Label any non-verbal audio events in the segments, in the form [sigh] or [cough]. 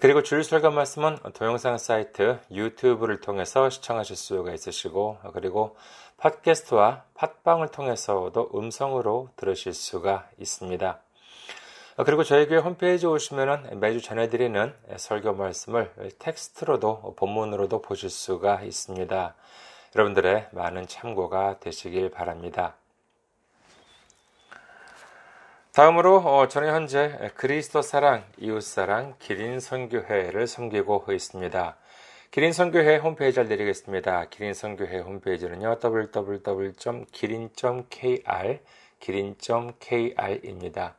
그리고 주일 설교 말씀은 동영상 사이트 유튜브를 통해서 시청하실 수가 있으시고 그리고 팟캐스트와 팟빵을 통해서도 음성으로 들으실 수가 있습니다. 그리고 저희 교회 홈페이지 오시면 매주 전해드리는 설교 말씀을 텍스트로도 본문으로도 보실 수가 있습니다. 여러분들의 많은 참고가 되시길 바랍니다. 다음으로 어, 저는 현재 그리스도 사랑, 이웃 사랑, 기린 선교회를 섬기고 있습니다. 기린 선교회 홈페이지 알려드리겠습니다. 기린 선교회 홈페이지는요, www.기린.kr, 기린.kr입니다.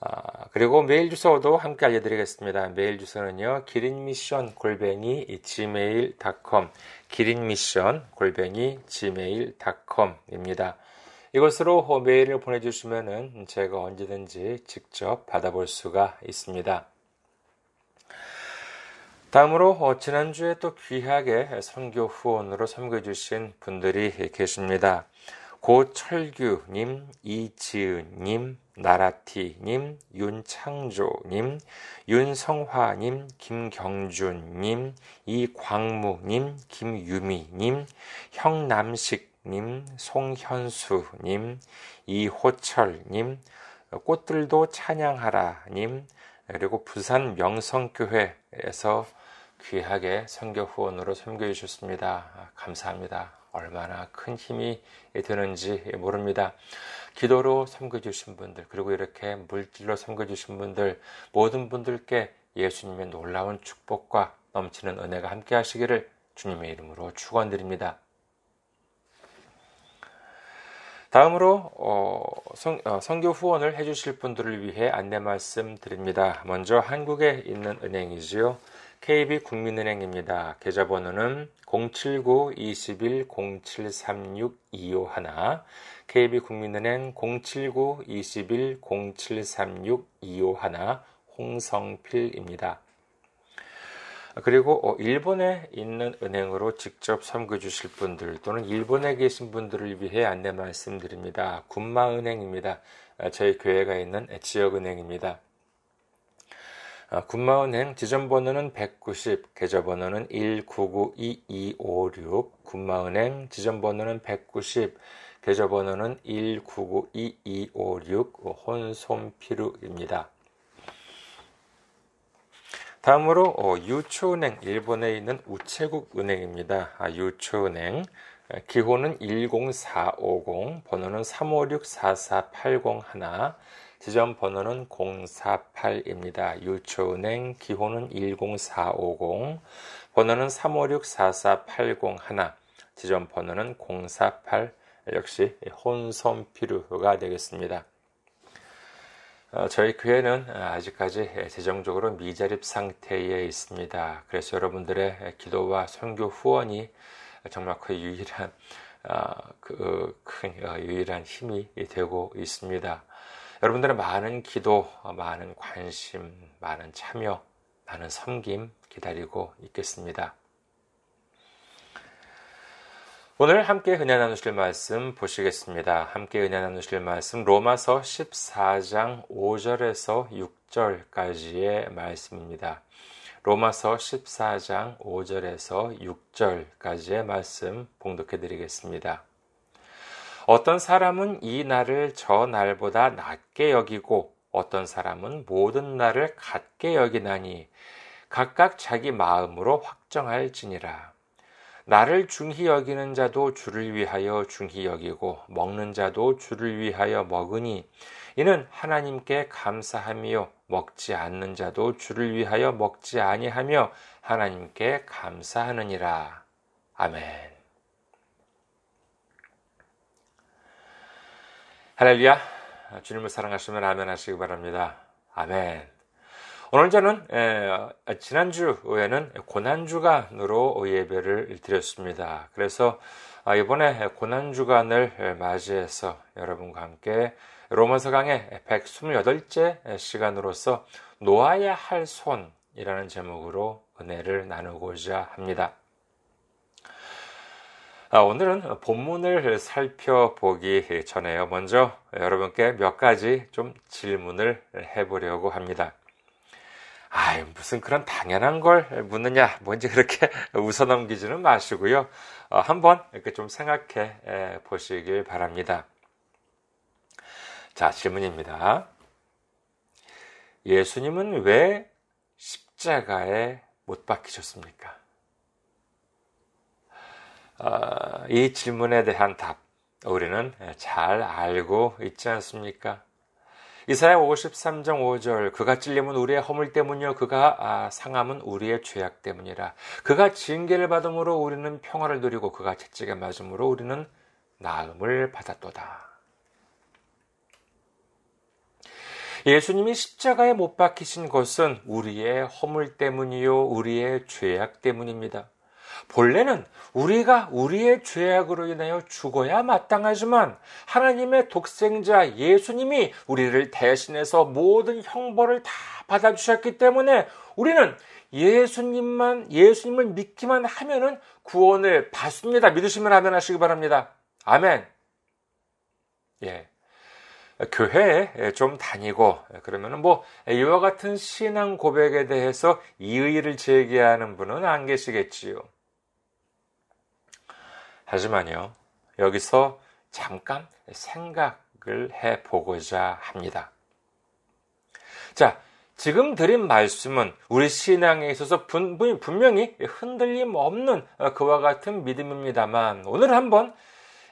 아, 그리고 메일 주소도 함께 알려드리겠습니다. 메일 주소는요, 기린미션 골뱅이 gmail.com, 기린미션 골뱅이 gmail.com입니다. 이것으로 메일을 보내주시면 제가 언제든지 직접 받아볼 수가 있습니다. 다음으로 어, 지난주에 또 귀하게 선교 후원으로 섬겨주신 분들이 계십니다. 고철규님, 이지은님, 나라티님, 윤창조님, 윤성화님, 김경준님, 이광무님, 김유미님, 형남식 님, 송현수 님, 이호철 님, 꽃들도 찬양하라 님, 그리고 부산 명성교회에서 귀하게 선교 후원으로 섬겨 주셨습니다. 감사합니다. 얼마나 큰 힘이 되는지 모릅니다. 기도로 섬겨 주신 분들, 그리고 이렇게 물질로 섬겨 주신 분들, 모든 분들께 예수님의 놀라운 축복과 넘치는 은혜가 함께 하시기를 주님의 이름으로 축원드립니다. 다음으로 어, 성, 어, 성교 후원을 해주실 분들을 위해 안내 말씀 드립니다. 먼저 한국에 있는 은행이지요. KB 국민은행입니다. 계좌번호는 079-21-0736-251 KB 국민은행 079-21-0736-251 홍성필입니다. 그리고 어, 일본에 있는 은행으로 직접 섬겨 주실 분들 또는 일본에 계신 분들을 위해 안내 말씀드립니다. 군마은행입니다. 아, 저희 교회가 있는 지역은행입니다. 아, 군마은행 지점번호는 190, 계좌번호는 1992256, 군마은행 지점번호는 190, 계좌번호는 1992256, 혼손피루입니다. 다음으로 어, 유초은행 일본에 있는 우체국 은행입니다. 아, 유초은행 기호는 10450 번호는 356-4480 지점 번호는 048입니다. 유초은행 기호는 10450 번호는 356-4480 지점 번호는 048 역시 혼선피루가 되겠습니다. 어, 저희 교회는 아직까지 재정적으로 미자립 상태에 있습니다. 그래서 여러분들의 기도와 선교 후원이 정말 그 유일한 어, 그큰 어, 유일한 힘이 되고 있습니다. 여러분들의 많은 기도, 많은 관심, 많은 참여, 많은 섬김 기다리고 있겠습니다. 오늘 함께 은혜 나누실 말씀 보시겠습니다. 함께 은혜 나누실 말씀 로마서 14장 5절에서 6절까지의 말씀입니다. 로마서 14장 5절에서 6절까지의 말씀 봉독해 드리겠습니다. 어떤 사람은 이 날을 저 날보다 낮게 여기고 어떤 사람은 모든 날을 같게 여기나니 각각 자기 마음으로 확정할지니라. 나를 중히 여기는 자도 주를 위하여 중히 여기고 먹는 자도 주를 위하여 먹으니 이는 하나님께 감사하며 먹지 않는 자도 주를 위하여 먹지 아니하며 하나님께 감사하느니라. 아멘. 할렐루야. 주님을 사랑하시면 아멘 하시기 바랍니다. 아멘. 오늘 저는 에, 지난주에는 고난주간으로 예배를 드렸습니다. 그래서 아, 이번에 고난주간을 맞이해서 여러분과 함께 로마서 강의 128째 시간으로서 놓아야 할 손이라는 제목으로 은혜를 나누고자 합니다. 아, 오늘은 본문을 살펴보기 전에요. 먼저 여러분께 몇 가지 좀 질문을 해보려고 합니다. 아, 무슨 그런 당연한 걸 묻느냐, 뭔지 그렇게 [laughs] 웃어 넘기지는 마시고요. 어, 한번 이렇게 좀 생각해 보시길 바랍니다. 자, 질문입니다. 예수님은 왜 십자가에 못 박히셨습니까? 어, 이 질문에 대한 답, 우리는 잘 알고 있지 않습니까? 이사야 53장 5절 그가 찔림은 우리의 허물 때문이요 그가 아, 상함은 우리의 죄악 때문이라 그가 징계를 받음으로 우리는 평화를 누리고 그가 채찍에 맞음으로 우리는 나음을 받았도다. 예수님이 십자가에 못 박히신 것은 우리의 허물 때문이요 우리의 죄악 때문입니다. 본래는 우리가 우리의 죄악으로 인하여 죽어야 마땅하지만 하나님의 독생자 예수님이 우리를 대신해서 모든 형벌을 다 받아주셨기 때문에 우리는 예수님만, 예수님을 믿기만 하면은 구원을 받습니다. 믿으시면 아멘 하시기 바랍니다. 아멘. 예. 교회에 좀 다니고 그러면은 뭐 이와 같은 신앙 고백에 대해서 이의를 제기하는 분은 안 계시겠지요. 하지만요, 여기서 잠깐 생각을 해 보고자 합니다. 자, 지금 드린 말씀은 우리 신앙에 있어서 분명히 흔들림 없는 그와 같은 믿음입니다만 오늘 한번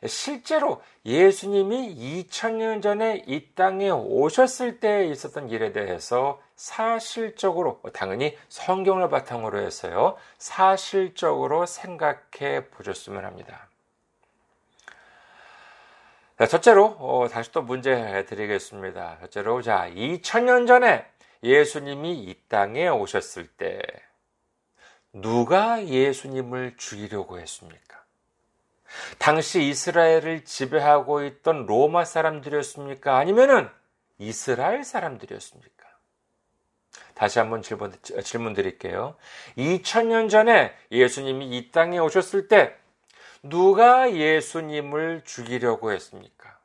실제로 예수님이 2000년 전에 이 땅에 오셨을 때 있었던 일에 대해서 사실적으로 당연히 성경을 바탕으로 해서요 사실적으로 생각해 보셨으면 합니다. 자, 첫째로 어, 다시 또 문제 드리겠습니다. 첫째로 자 2000년 전에 예수님이 이 땅에 오셨을 때 누가 예수님을 죽이려고 했습니까? 당시 이스라엘을 지배하고 있던 로마 사람들이었습니까? 아니면은 이스라엘 사람들이었습니까? 다시 한번 질문, 질문 드릴게요. 2000년 전에 예수님이 이 땅에 오셨을 때 누가 예수님을 죽이려고 했습니까?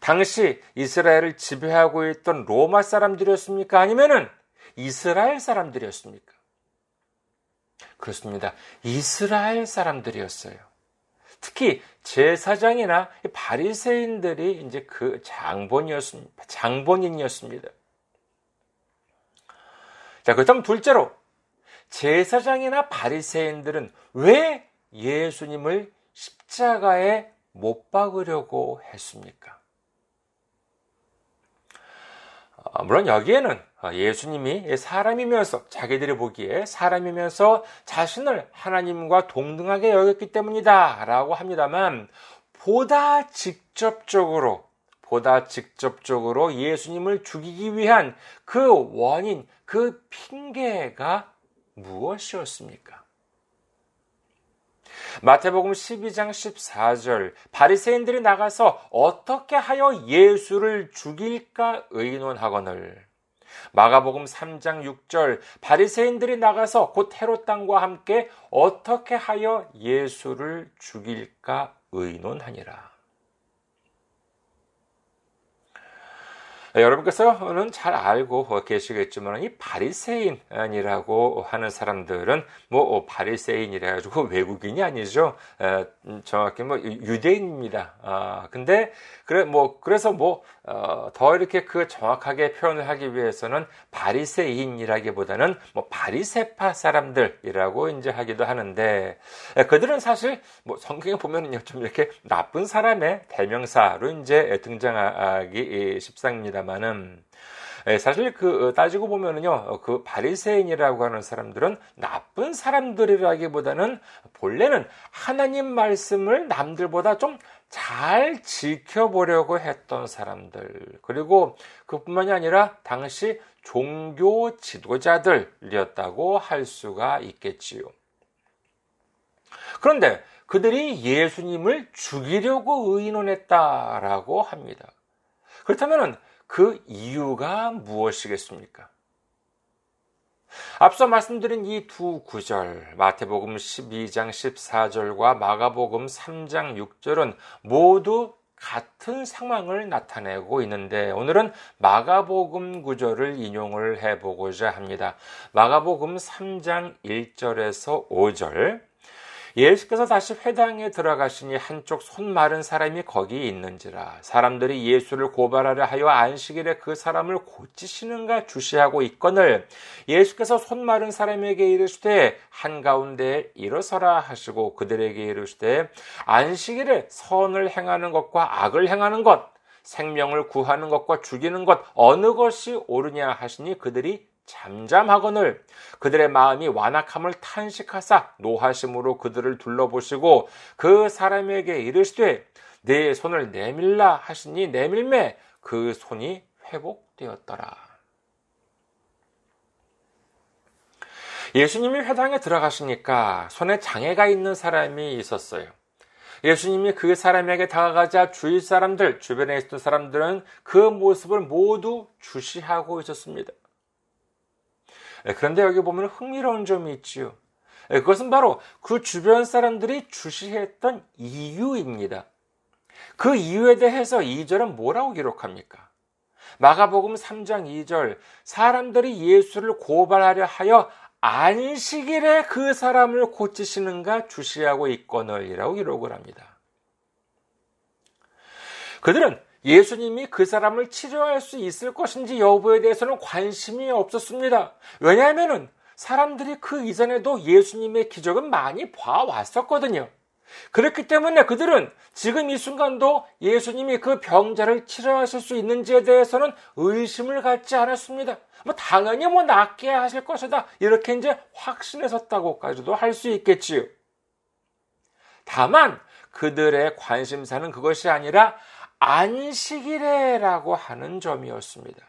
당시 이스라엘을 지배하고 있던 로마 사람들이었습니까? 아니면은 이스라엘 사람들이었습니까? 그렇습니다. 이스라엘 사람들이었어요. 특히 제사장이나 바리새인들이 이제 그 장본이었습니다. 장본인이었습니다. 자, 그다음 둘째로 제사장이나 바리새인들은 왜 예수님을 십자가에 못 박으려고 했습니까? 아, 물론 여기에는 예수님이 사람이면서 자기들이 보기에 사람이면서 자신을 하나님과 동등하게 여겼기 때문이다 라고 합니다만 보다 직접적으로 보다 직접적으로 예수님을 죽이기 위한 그 원인, 그 핑계가 무엇이었습니까? 마태복음 12장 14절 바리새인들이 나가서 어떻게 하여 예수를 죽일까 의논하거늘 마가복음 3장 6절 바리새인들이 나가서 곧 헤롯 땅과 함께 어떻게 하여 예수를 죽일까 의논하니라. 여러분께서는 잘 알고 계시겠지만 이 바리새인이라고 하는 사람들은 뭐 바리새인이라 가지고 [laughs] 외국인이 아니죠. 음, 정확히 뭐 유대인입니다. 아 근데 그래 뭐 그래서 뭐더 어, 이렇게 그 정확하게 표현을 하기 위해서는 바리새인이라기보다는 뭐 바리세파 사람들이라고 이제 하기도 하는데 그들은 사실 뭐 성경에 보면은요 좀 이렇게 나쁜 사람의 대명사로 이제 등장하기 쉽습니다. 합니다만은 예, 사실 그 어, 따지고 보면은요 그 바리새인이라고 하는 사람들은 나쁜 사람들이라기보다는 본래는 하나님 말씀을 남들보다 좀 잘 지켜보려고 했던 사람들 그리고 그뿐만이 아니라 당시 종교 지도자들이었다고 할 수가 있겠지요. 그런데 그들이 예수님을 죽이려고 의논했다라고 합니다. 그렇다면 그 이유가 무엇이겠습니까? 앞서 말씀드린 이 두 구절, 마태복음 12장 14절과 마가복음 3장 6절은 모두 같은 상황을 나타내고 있는데 오늘은 마가복음 구절을 인용을 해보고자 합니다. 마가복음 3장 1절에서 5절. 예수께서 다시 회당에 들어가시니 한쪽 손 마른 사람이 거기 있는지라. 사람들이 예수를 고발하려 하여 안식일에 그 사람을 고치시는가 주시하고 있거늘. 예수께서 손 마른 사람에게 이르시되 한가운데 일어서라 하시고 그들에게 이르시되 안식일에 선을 행하는 것과 악을 행하는 것 생명을 구하는 것과 죽이는 것 어느 것이 옳으냐 하시니 그들이 잠잠하거늘 그들의 마음이 완악함을 탄식하사 노하심으로 그들을 둘러보시고 그 사람에게 이르시되 내 손을 내밀라 하시니 내밀매 그 손이 회복되었더라. 예수님이 회당에 들어가시니까 손에 장애가 있는 사람이 있었어요. 예수님이 그 사람에게 다가가자 주위 사람들, 주변에 있던 사람들은 그 모습을 모두 주시하고 있었습니다. 예, 그런데 여기 보면 흥미로운 점이 있지요. 예, 그것은 바로 그 주변 사람들이 주시했던 이유입니다. 그 이유에 대해서 2절은 뭐라고 기록합니까? 마가복음 3장 2절 사람들이 예수를 고발하려 하여 안식일에 그 사람을 고치시는가 주시하고 있거늘이라고 기록을 합니다. 그들은 예수님이 그 사람을 치료할 수 있을 것인지 여부에 대해서는 관심이 없었습니다. 왜냐하면 사람들이 그 이전에도 예수님의 기적은 많이 봐왔었거든요. 그렇기 때문에 그들은 지금 이 순간도 예수님이 그 병자를 치료하실 수 있는지에 대해서는 의심을 갖지 않았습니다. 뭐 당연히 뭐 낫게 하실 것이다. 이렇게 이제 확신했었다고까지도 할 수 있겠지요. 다만 그들의 관심사는 그것이 아니라 안식일에라고 하는 점이었습니다.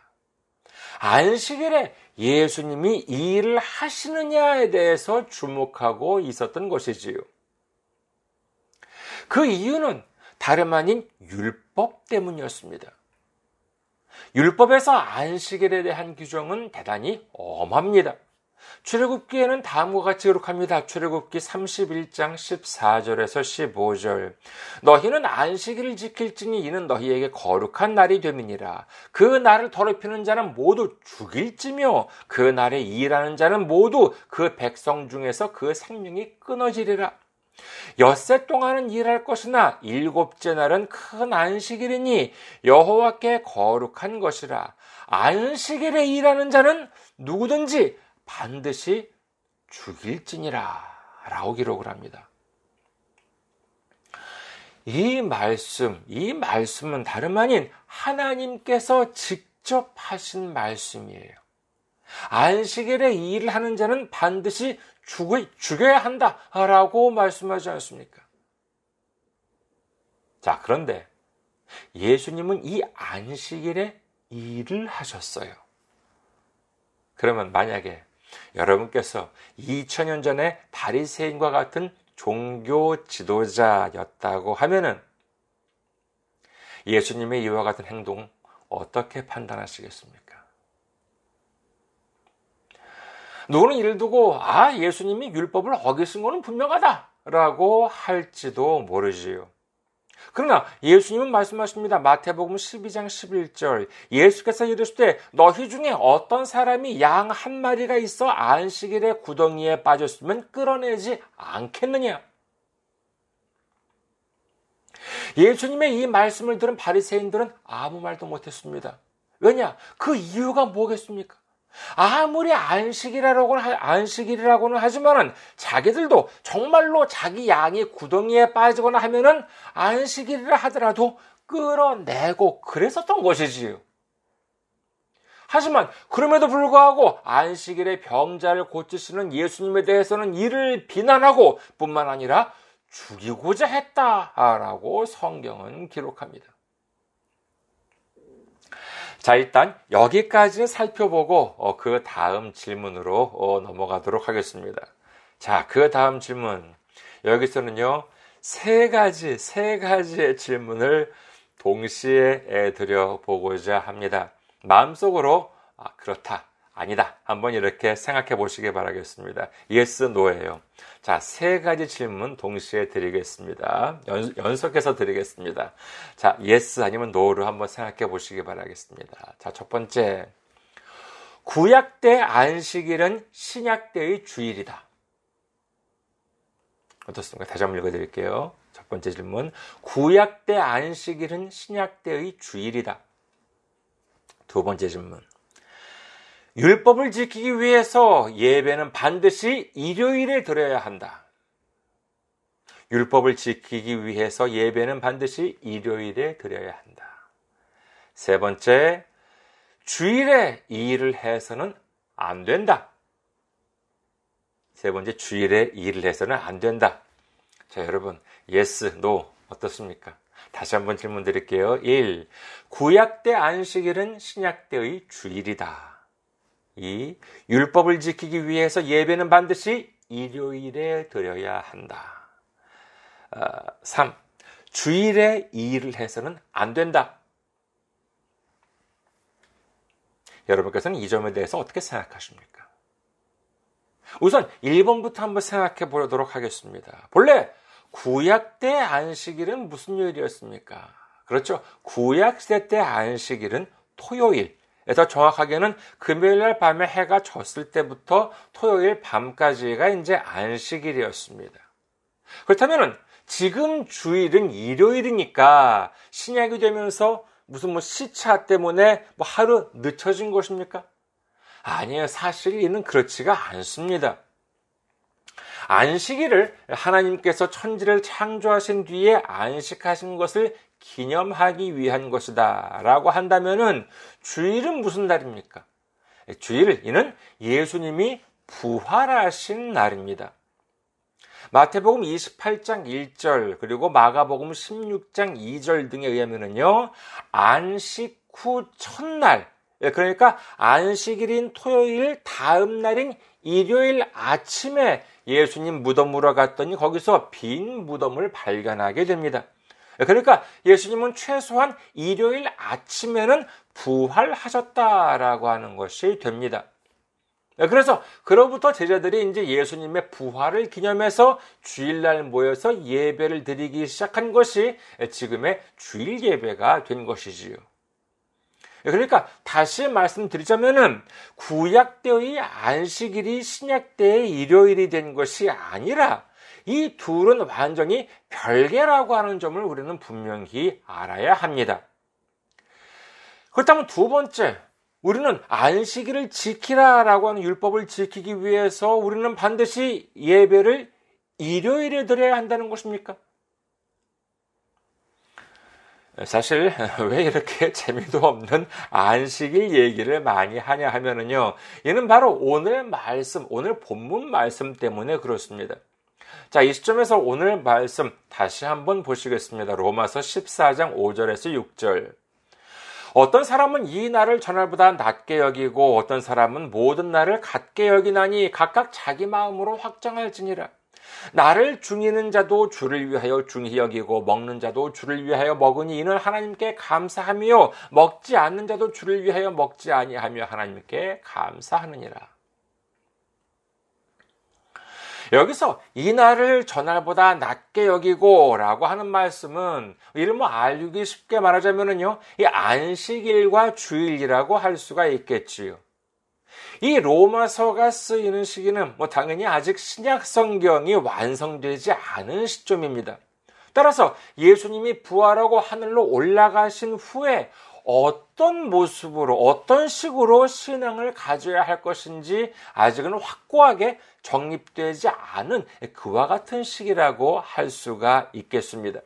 안식일에 예수님이 일을 하시느냐에 대해서 주목하고 있었던 것이지요. 그 이유는 다름 아닌 율법 때문이었습니다. 율법에서 안식일에 대한 규정은 대단히 엄합니다. 출애굽기에는 다음과 같이 기록합니다. 출애굽기 31장 14절에서 15절. 너희는 안식일을 지킬지니 이는 너희에게 거룩한 날이 됨이니라. 그 날을 더럽히는 자는 모두 죽일지며 그 날에 일하는 자는 모두 그 백성 중에서 그 생명이 끊어지리라. 엿새 동안은 일할 것이나 일곱째 날은 큰 안식일이니 여호와께 거룩한 것이라. 안식일에 일하는 자는 누구든지 반드시 죽일지니라 라고 기록을 합니다. 이 말씀, 이 말씀은 다름 아닌 하나님께서 직접 하신 말씀이에요. 안식일에 일을 하는 자는 반드시 죽어, 죽여야 한다. 라고 말씀하지 않습니까? 자, 그런데 예수님은 이 안식일에 일을 하셨어요. 그러면 만약에 여러분께서 2000년 전에 바리새인과 같은 종교 지도자였다고 하면은 예수님의 이와 같은 행동 어떻게 판단하시겠습니까? 누구는 이를 두고 아 예수님이 율법을 어기신 것은 분명하다라고 할지도 모르지요. 그러나 예수님은 말씀하십니다. 마태복음 12장 11절. 예수께서 이르시되 너희 중에 어떤 사람이 양 한 마리가 있어 안식일에 구덩이에 빠졌으면 끌어내지 않겠느냐? 예수님의 이 말씀을 들은 바리새인들은 아무 말도 못했습니다. 왜냐? 그 이유가 뭐겠습니까? 아무리 안식이라고는 안식일이라고는 하지만은 자기들도 정말로 자기 양이 구덩이에 빠지거나 하면은 안식일이라 하더라도 끌어내고 그랬었던 것이지요. 하지만 그럼에도 불구하고 안식일에 병자를 고치시는 예수님에 대해서는 이를 비난하고 뿐만 아니라 죽이고자 했다라고 성경은 기록합니다. 자, 일단 여기까지 살펴보고 어, 그 다음 질문으로 어, 넘어가도록 하겠습니다. 자, 그 다음 질문. 여기서는요, 세 가지, 세 가지의 질문을 동시에 드려보고자 합니다. 마음속으로, 아, 그렇다. 아니다. 한번 이렇게 생각해 보시기 바라겠습니다. yes, no예요. 자, 세 가지 질문 동시에 드리겠습니다. 연, 속해서 드리겠습니다. 자, yes 아니면 no를 한번 생각해 보시기 바라겠습니다. 자, 첫 번째. 구약 때 안식일은 신약 때의 주일이다. 어떻습니까? 다시 한번 읽어 드릴게요. 첫 번째 질문. 구약 때 안식일은 신약 때의 주일이다. 두 번째 질문. 율법을 지키기 위해서 예배는 반드시 일요일에 드려야 한다. 율법을 지키기 위해서 예배는 반드시 일요일에 드려야 한다. 세 번째, 주일에 이 일을 해서는 안 된다. 세 번째, 주일에 이 일을 해서는 안 된다. 자, 여러분, yes, no 어떻습니까? 다시 한번 질문 드릴게요. 1. 구약 때 안식일은 신약 때의 주일이다. 이 율법을 지키기 위해서 예배는 반드시 일요일에 드려야 한다. 3. 어, 주일에 이 일을 해서는 안 된다. 여러분께서는 이 점에 대해서 어떻게 생각하십니까? 우선 1번부터 한번 생각해 보도록 하겠습니다. 본래 구약 때 안식일은 무슨 요일이었습니까? 그렇죠. 구약 시대 때 안식일은 토요일, 더 정확하게는 금요일 날 밤에 해가 졌을 때부터 토요일 밤까지가 이제 안식일이었습니다. 그렇다면 지금 주일은 일요일이니까 신약이 되면서 무슨 뭐 시차 때문에 뭐 하루 늦춰진 것입니까? 아니에요. 사실 이는 그렇지가 않습니다. 안식일을 하나님께서 천지를 창조하신 뒤에 안식하신 것을 기념하기 위한 것이다. 라고 한다면은 주일은 무슨 날입니까? 주일, 이는 예수님이 부활하신 날입니다. 마태복음 28장 1절, 그리고 마가복음 16장 2절 등에 의하면은요, 안식 후 첫날, 예, 그러니까 안식일인 토요일 다음 날인 일요일 아침에 예수님 무덤으로 갔더니 거기서 빈 무덤을 발견하게 됩니다. 그러니까 예수님은 최소한 일요일 아침에는 부활하셨다라고 하는 것이 됩니다. 그래서 그로부터 제자들이 이제 예수님의 부활을 기념해서 주일날 모여서 예배를 드리기 시작한 것이 지금의 주일 예배가 된 것이지요. 그러니까 다시 말씀드리자면은 구약 때의 안식일이 신약 때의 일요일이 된 것이 아니라 이 둘은 완전히 별개라고 하는 점을 우리는 분명히 알아야 합니다. 그렇다면 두 번째, 우리는 안식일을 지키라라고 하는 율법을 지키기 위해서 우리는 반드시 예배를 일요일에 드려야 한다는 것입니까? 사실 [laughs] 왜 이렇게 [laughs] 재미도 없는 안식일 얘기를 많이 하냐 하면은요. 이는 바로 오늘 말씀, 오늘 본문 말씀 때문에 그렇습니다. 자, 이 시점에서 오늘 말씀 다시 한번 보시겠습니다. 로마서 14장 5절에서 6절. 어떤 사람은 이 날을 전날보다 낮게 여기고 어떤 사람은 모든 날을 같게 여기나니 각각 자기 마음으로 확정할지니라. 나를 중이는 자도 주를 위하여 중히 여기고 먹는 자도 주를 위하여 먹으니 이는 하나님께 감사하며 먹지 않는 자도 주를 위하여 먹지 아니하며 하나님께 감사하느니라. 여기서 이 날을 전날보다 낮게 여기고 라고 하는 말씀은 뭐 알기 쉽게 말하자면은요, 이 안식일과 주일이라고 할 수가 있겠지요. 이 로마서가 쓰이는 시기는 뭐 당연히 아직 신약 성경이 완성되지 않은 시점입니다. 따라서 예수님이 부활하고 하늘로 올라가신 후에 어떤 모습으로, 어떤 식으로 신앙을 가져야 할 것인지 아직은 확고하게 정립되지 않은 그와 같은 시기라고 할 수가 있겠습니다.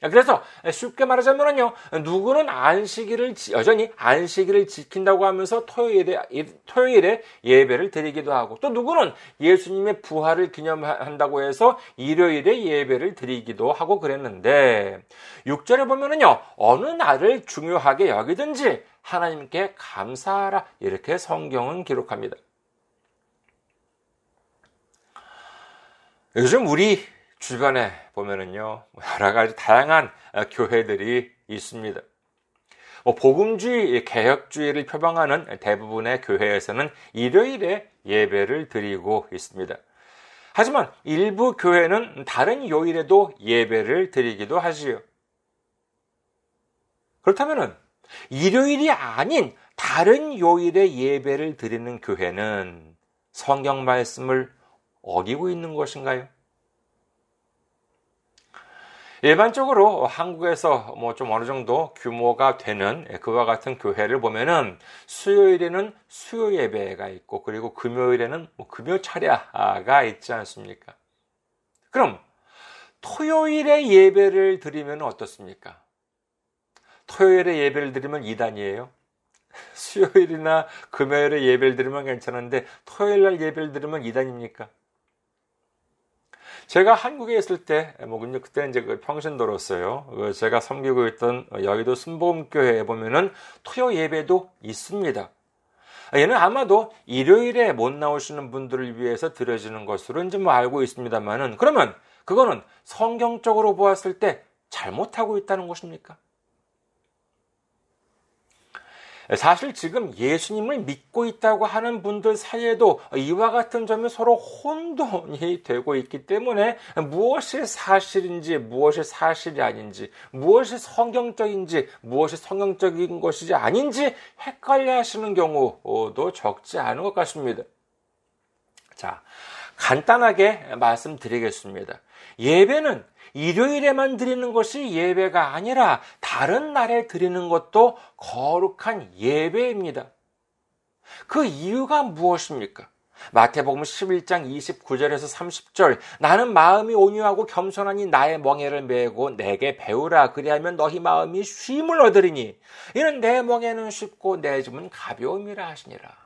그래서 쉽게 말하자면요, 누구는 안식일을 여전히 안식일을 지킨다고 하면서 토요일에 토요일에 예배를 드리기도 하고 또 누구는 예수님의 부활을 기념한다고 해서 일요일에 예배를 드리기도 하고 그랬는데 6절에 보면은요 어느 날을 중요하게 여기든지 하나님께 감사하라. 이렇게 성경은 기록합니다. 요즘 우리 주변에 보면은요, 여러 가지 다양한 교회들이 있습니다. 뭐 복음주의, 개혁주의를 표방하는 대부분의 교회에서는 일요일에 예배를 드리고 있습니다. 하지만 일부 교회는 다른 요일에도 예배를 드리기도 하지요. 그렇다면 일요일이 아닌 다른 요일에 예배를 드리는 교회는 성경 말씀을 어기고 있는 것인가요? 일반적으로 한국에서 뭐 좀 어느 정도 규모가 되는 그와 같은 교회를 보면은 수요일에는 수요 예배가 있고 그리고 금요일에는 뭐 금요 차례가 있지 않습니까? 그럼 토요일에 예배를 드리면 어떻습니까? 토요일에 예배를 드리면 이단이에요. [laughs] 수요일이나 금요일에 예배를 드리면 괜찮은데 토요일 날 예배를 드리면 이단입니까? 제가 한국에 있을 때, 뭐, 그때 이제 그 평신도로서요. 그 제가 섬기고 있던 여의도 순복음교회에 보면은 토요 예배도 있습니다. 얘는 아마도 일요일에 못 나오시는 분들을 위해서 드려지는 것으로 이제 뭐 알고 있습니다만은 그러면 그거는 성경적으로 보았을 때 잘못하고 있다는 것입니까? 사실 지금 예수님을 믿고 있다고 하는 분들 사이에도 이와 같은 점이 서로 혼돈이 되고 있기 때문에 무엇이 사실인지 무엇이 사실이 아닌지 무엇이 성경적인지 무엇이 성경적인 것이지 아닌지 헷갈려 하시는 경우도 적지 않은 것 같습니다. 자, 간단하게 말씀드리겠습니다. 예배는 일요일에만 드리는 것이 예배가 아니라 다른 날에 드리는 것도 거룩한 예배입니다. 그 이유가 무엇입니까? 마태복음 11장 29절에서 30절 나는 마음이 온유하고 겸손하니 나의 멍에를 메고 내게 배우라 그리하면 너희 마음이 쉼을 얻으리니 이는 내 멍에는 쉽고 내 짐은 가벼움이라 하시니라.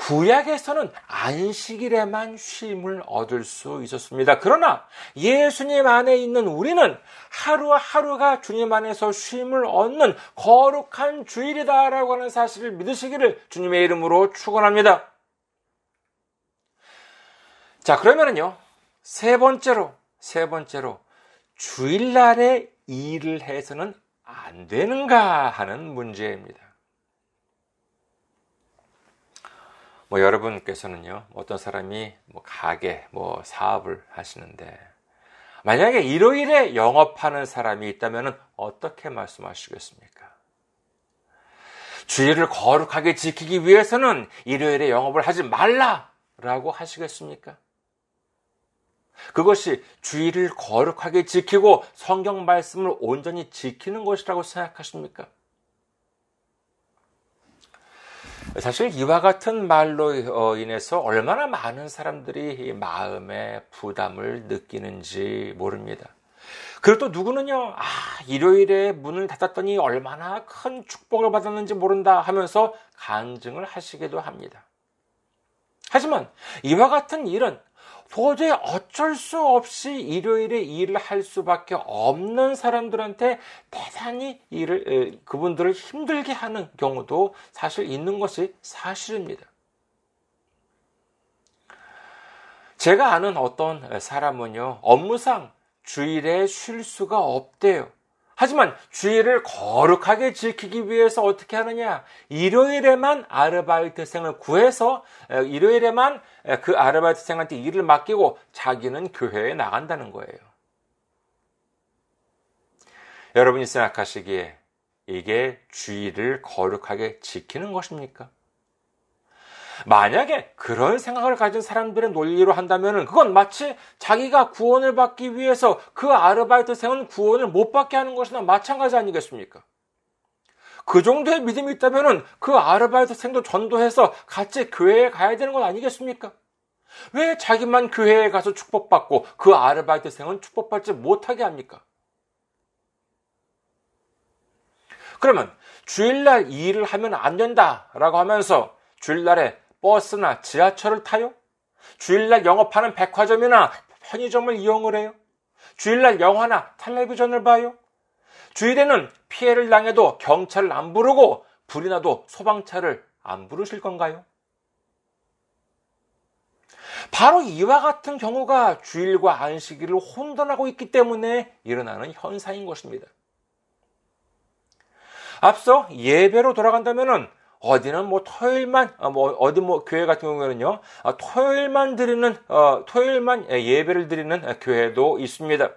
구약에서는 안식일에만 쉼을 얻을 수 있었습니다. 그러나 예수님 안에 있는 우리는 하루하루가 주님 안에서 쉼을 얻는 거룩한 주일이다라고 하는 사실을 믿으시기를 주님의 이름으로 축원합니다. 자, 그러면은요. 세 번째로 세 번째로 주일날에 일을 해서는 안 되는가 하는 문제입니다. 뭐 여러분께서는요, 어떤 사람이 뭐 가게, 뭐 사업을 하시는데, 만약에 일요일에 영업하는 사람이 있다면 어떻게 말씀하시겠습니까? 주일을 거룩하게 지키기 위해서는 일요일에 영업을 하지 말라라고 하시겠습니까? 그것이 주일을 거룩하게 지키고 성경 말씀을 온전히 지키는 것이라고 생각하십니까? 사실 이와 같은 말로 어, 인해서 얼마나 많은 사람들이 마음의 부담을 느끼는지 모릅니다. 그리고 또 누구는요, 아, 일요일에 문을 닫았더니 얼마나 큰 축복을 받았는지 모른다 하면서 간증을 하시기도 합니다. 하지만 이와 같은 일은 도저히 어쩔 수 없이 일요일에 일을 할 수밖에 없는 사람들한테 대단히 일을, 그분들을 힘들게 하는 경우도 사실 있는 것이 사실입니다. 제가 아는 어떤 사람은요, 업무상 주일에 쉴 수가 없대요. 하지만 주일을 거룩하게 지키기 위해서 어떻게 하느냐? 일요일에만 아르바이트생을 구해서 일요일에만 그 아르바이트생한테 일을 맡기고 자기는 교회에 나간다는 거예요. 여러분이 생각하시기에 이게 주일을 거룩하게 지키는 것입니까? 만약에 그런 생각을 가진 사람들의 논리로 한다면 그건 마치 자기가 구원을 받기 위해서 그 아르바이트생은 구원을 못 받게 하는 것이나 마찬가지 아니겠습니까? 그 정도의 믿음이 있다면 그 아르바이트생도 전도해서 같이 교회에 가야 되는 건 아니겠습니까? 왜 자기만 교회에 가서 축복받고 그 아르바이트생은 축복받지 못하게 합니까? 그러면 주일날 일을 하면 안 된다라고 하면서 주일날에 버스나 지하철을 타요? 주일날 영업하는 백화점이나 편의점을 이용을 해요? 주일날 영화나 텔레비전을 봐요? 주일에는 피해를 당해도 경찰을 안 부르고 불이 나도 소방차를 안 부르실 건가요? 바로 이와 같은 경우가 주일과 안식일을 혼돈하고 있기 때문에 일어나는 현상인 것입니다. 앞서 예배로 돌아간다면은 어디는 뭐 토요일만 어, 뭐 어디 뭐 교회 같은 경우에는요 아, 토요일만 드리는 어, 토요일만 예배를 드리는 교회도 있습니다.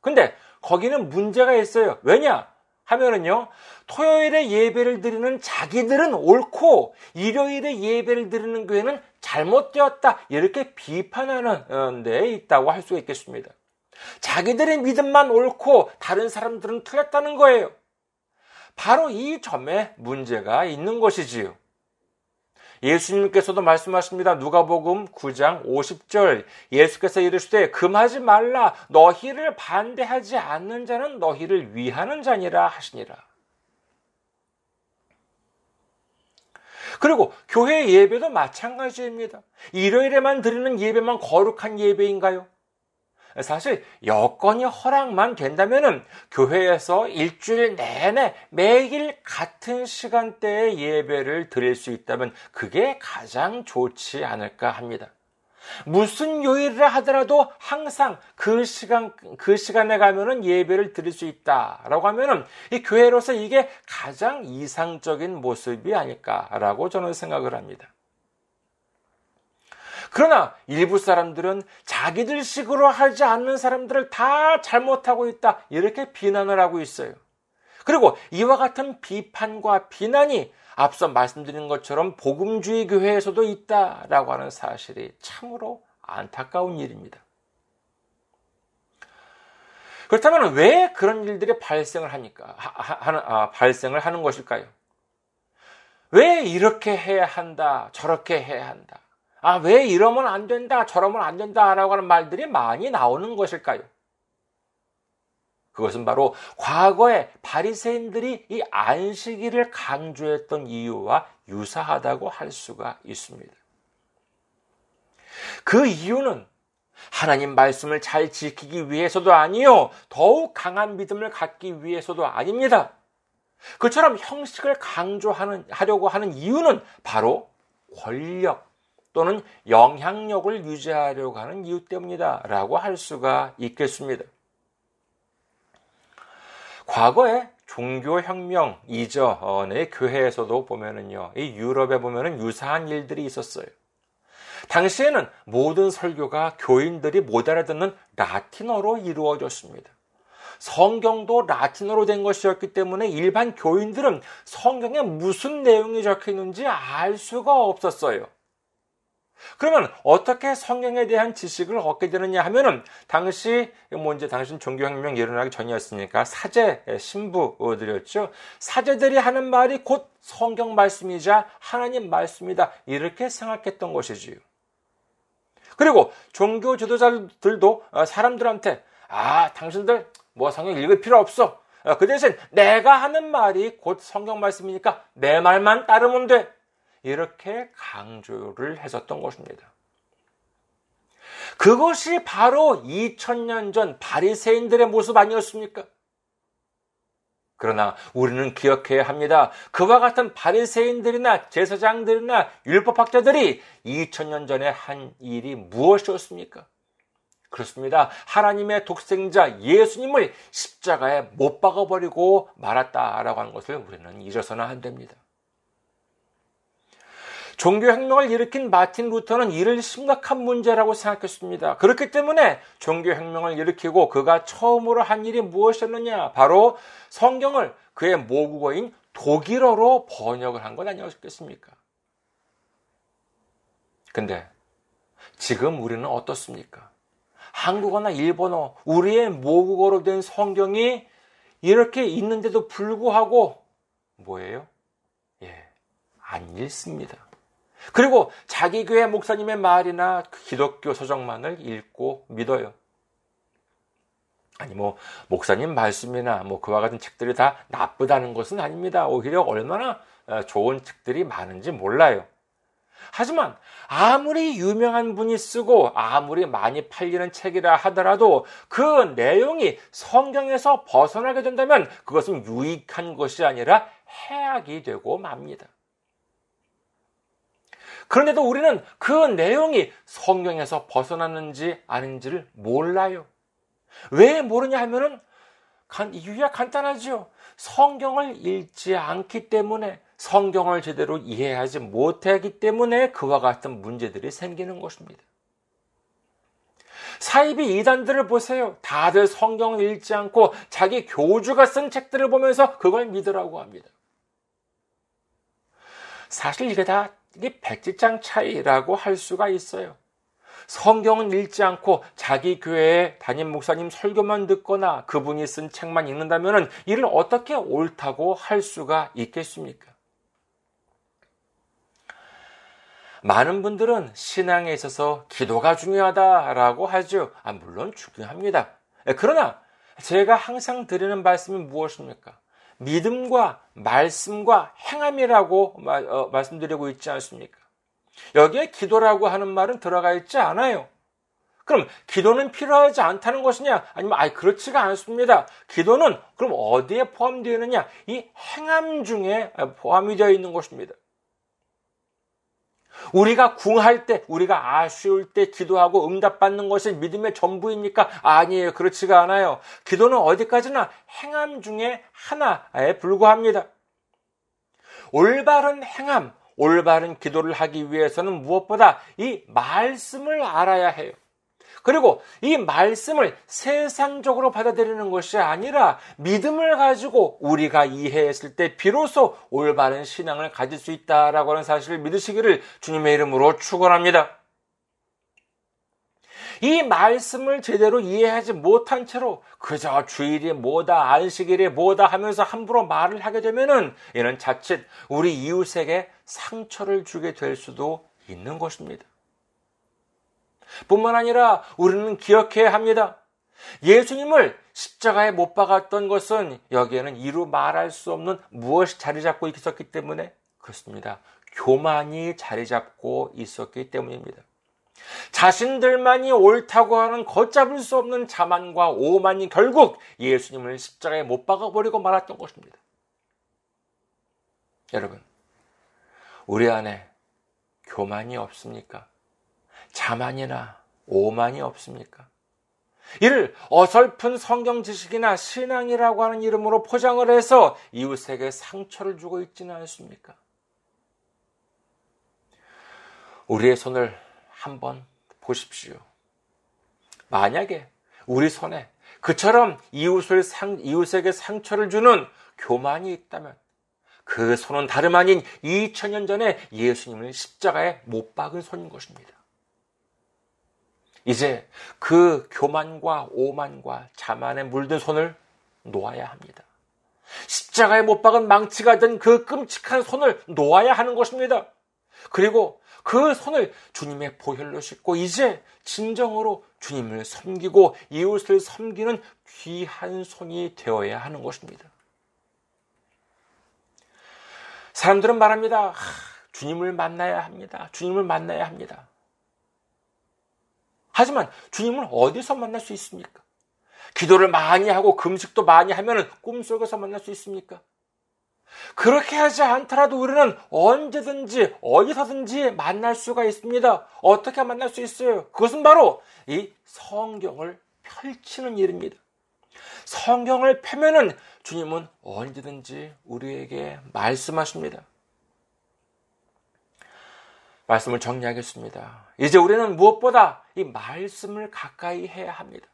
근데 거기는 문제가 있어요. 왜냐? 하면은요, 토요일에 예배를 드리는 자기들은 옳고, 일요일에 예배를 드리는 교회는 잘못되었다. 이렇게 비판하는 데 있다고 할 수 있겠습니다. 자기들의 믿음만 옳고, 다른 사람들은 틀렸다는 거예요. 바로 이 점에 문제가 있는 것이지요. 예수님께서도 말씀하십니다. 누가복음 9장 50절 예수께서 이르시되 금하지 말라 너희를 반대하지 않는 자는 너희를 위하는 자니라 하시니라. 그리고 교회 예배도 마찬가지입니다. 일요일에만 드리는 예배만 거룩한 예배인가요? 사실 여건이 허락만 된다면은 교회에서 일주일 내내 매일 같은 시간대에 예배를 드릴 수 있다면 그게 가장 좋지 않을까 합니다. 무슨 요일을 하더라도 항상 그 시간 그 시간에 가면은 예배를 드릴 수 있다라고 하면은 이 교회로서 이게 가장 이상적인 모습이 아닐까라고 저는 생각을 합니다. 그러나 일부 사람들은 자기들 식으로 하지 않는 사람들을 다 잘못하고 있다. 이렇게 비난을 하고 있어요. 그리고 이와 같은 비판과 비난이 앞서 말씀드린 것처럼 복음주의 교회에서도 있다라고 하는 사실이 참으로 안타까운 일입니다. 그렇다면 왜 그런 일들이 발생을 합니까? 하, 하, 아, 발생을 하는 것일까요? 왜 이렇게 해야 한다, 저렇게 해야 한다? 아, 왜 이러면 안 된다, 저러면 안 된다라고 하는 말들이 많이 나오는 것일까요? 그것은 바로 과거에 바리새인들이 이 안식일을 강조했던 이유와 유사하다고 할 수가 있습니다. 그 이유는 하나님 말씀을 잘 지키기 위해서도 아니요, 더욱 강한 믿음을 갖기 위해서도 아닙니다. 그처럼 형식을 강조하는, 하려고 하는 이유는 바로 권력, 또는 영향력을 유지하려고 하는 이유 때문이다. 라고 할 수가 있겠습니다. 과거에 종교혁명 이전의 교회에서도 보면은요, 이 유럽에 보면은 유사한 일들이 있었어요. 당시에는 모든 설교가 교인들이 못 알아듣는 라틴어로 이루어졌습니다. 성경도 라틴어로 된 것이었기 때문에 일반 교인들은 성경에 무슨 내용이 적혀 있는지 알 수가 없었어요. 그러면 어떻게 성경에 대한 지식을 얻게 되느냐 하면은 당시 뭐 이제 당신 종교혁명 일어나기 전이었으니까 사제 신부들이었죠. 사제들이 하는 말이 곧 성경 말씀이자 하나님 말씀이다. 이렇게 생각했던 것이지요. 그리고 종교 지도자들도 사람들한테 아 당신들 뭐 성경 읽을 필요 없어. 그 대신 내가 하는 말이 곧 성경 말씀이니까 내 말만 따르면 돼. 이렇게 강조를 했었던 것입니다. 그것이 바로 2000년 전 바리새인들의 모습 아니었습니까? 그러나 우리는 기억해야 합니다. 그와 같은 바리새인들이나 제사장들이나 율법학자들이 2000년 전에 한 일이 무엇이었습니까? 그렇습니다. 하나님의 독생자 예수님을 십자가에 못 박아버리고 말았다라고 하는 것을 우리는 잊어서는 안 됩니다. 종교혁명을 일으킨 마틴 루터는 이를 심각한 문제라고 생각했습니다. 그렇기 때문에 종교혁명을 일으키고 그가 처음으로 한 일이 무엇이었느냐? 바로 성경을 그의 모국어인 독일어로 번역을 한것 아니었겠습니까? 근데 지금 우리는 어떻습니까? 한국어나 일본어, 우리의 모국어로 된 성경이 이렇게 있는데도 불구하고 뭐예요? 예, 안 읽습니다. 그리고 자기 교회 목사님의 말이나 기독교 서적만을 읽고 믿어요. 아니 뭐 목사님 말씀이나 뭐 그와 같은 책들이 다 나쁘다는 것은 아닙니다. 오히려 얼마나 어, 좋은 책들이 많은지 몰라요. 하지만 아무리 유명한 분이 쓰고 아무리 많이 팔리는 책이라 하더라도 그 내용이 성경에서 벗어나게 된다면 그것은 유익한 것이 아니라 해악이 되고 맙니다. 그런데도 우리는 그 내용이 성경에서 벗어났는지 아닌지를 몰라요. 왜 모르냐 하면은 이유야 간단하지요. 성경을 읽지 않기 때문에 성경을 제대로 이해하지 못하기 때문에 그와 같은 문제들이 생기는 것입니다. 사이비 이단들을 보세요. 다들 성경을 읽지 않고 자기 교주가 쓴 책들을 보면서 그걸 믿으라고 합니다. 사실 이게 다 이게 백지장 차이라고 할 수가 있어요. 성경은 읽지 않고 자기 교회에 담임 목사님 설교만 듣거나 그분이 쓴 책만 읽는다면 이를 어떻게 옳다고 할 수가 있겠습니까? 많은 분들은 신앙에 있어서 기도가 중요하다라고 하죠. 아, 물론 중요합니다. 예, 그러나 제가 항상 드리는 말씀이 무엇입니까? 믿음과 말씀과 행함이라고 어, 말씀드리고 있지 않습니까? 여기에 기도라고 하는 말은 들어가 있지 않아요. 그럼 기도는 필요하지 않다는 것이냐? 아니면 아이 그렇지가 않습니다. 기도는 그럼 어디에 포함되어 있느냐? 이 행함 중에 포함이 되어 있는 것입니다. 우리가 궁할 때, 우리가 아쉬울 때 기도하고 응답받는 것이 믿음의 전부입니까? 아니에요. 그렇지가 않아요. 기도는 어디까지나 행함 중에 하나에 불과합니다. 올바른 행함, 올바른 기도를 하기 위해서는 무엇보다 이 말씀을 알아야 해요. 그리고 이 말씀을 세상적으로 받아들이는 것이 아니라 믿음을 가지고 우리가 이해했을 때 비로소 올바른 신앙을 가질 수 있다라고 하는 사실을 믿으시기를 주님의 이름으로 축원합니다. 이 말씀을 제대로 이해하지 못한 채로 그저 주일이 뭐다 안식일이 뭐다 하면서 함부로 말을 하게 되면은 이는 자칫 우리 이웃에게 상처를 주게 될 수도 있는 것입니다. 뿐만 아니라 우리는 기억해야 합니다. 예수님을 십자가에 못 박았던 것은 여기에는 이루 말할 수 없는 무엇이 자리 잡고 있었기 때문에 그렇습니다. 교만이 자리 잡고 있었기 때문입니다. 자신들만이 옳다고 하는 걷잡을 수 없는 자만과 오만이 결국 예수님을 십자가에 못 박아버리고 말았던 것입니다. 여러분, 우리 안에 교만이 없습니까? 자만이나 오만이 없습니까? 이를 어설픈 성경 지식이나 신앙이라고 하는 이름으로 포장을 해서 이웃에게 상처를 주고 있지는 않습니까? 우리의 손을 한번 보십시오. 만약에 우리 손에 그처럼 이웃을 상, 이웃에게 상처를 주는 교만이 있다면 그 손은 다름 아닌 2000년 전에 예수님을 십자가에 못 박은 손인 것입니다. 이제 그 교만과 오만과 자만에 물든 손을 놓아야 합니다. 십자가에 못 박은 망치가 된 그 끔찍한 손을 놓아야 하는 것입니다. 그리고 그 손을 주님의 보혈로 씻고 이제 진정으로 주님을 섬기고 이웃을 섬기는 귀한 손이 되어야 하는 것입니다. 사람들은 말합니다. 주님을 만나야 합니다. 주님을 만나야 합니다. 하지만 주님을 어디서 만날 수 있습니까? 기도를 많이 하고 금식도 많이 하면 꿈속에서 만날 수 있습니까? 그렇게 하지 않더라도 우리는 언제든지 어디서든지 만날 수가 있습니다. 어떻게 만날 수 있어요? 그것은 바로 이 성경을 펼치는 일입니다. 성경을 펴면은 주님은 언제든지 우리에게 말씀하십니다. 말씀을 정리하겠습니다. 이제 우리는 무엇보다 이 말씀을 가까이 해야 합니다.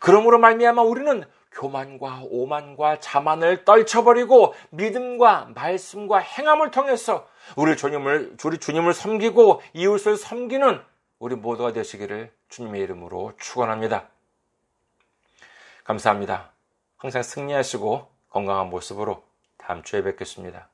그러므로 말미암아 우리는 교만과 오만과 자만을 떨쳐버리고 믿음과 말씀과 행함을 통해서 우리 주님을 우리 주님을 섬기고 이웃을 섬기는 우리 모두가 되시기를 주님의 이름으로 축원합니다. 감사합니다. 항상 승리하시고 건강한 모습으로 다음 주에 뵙겠습니다.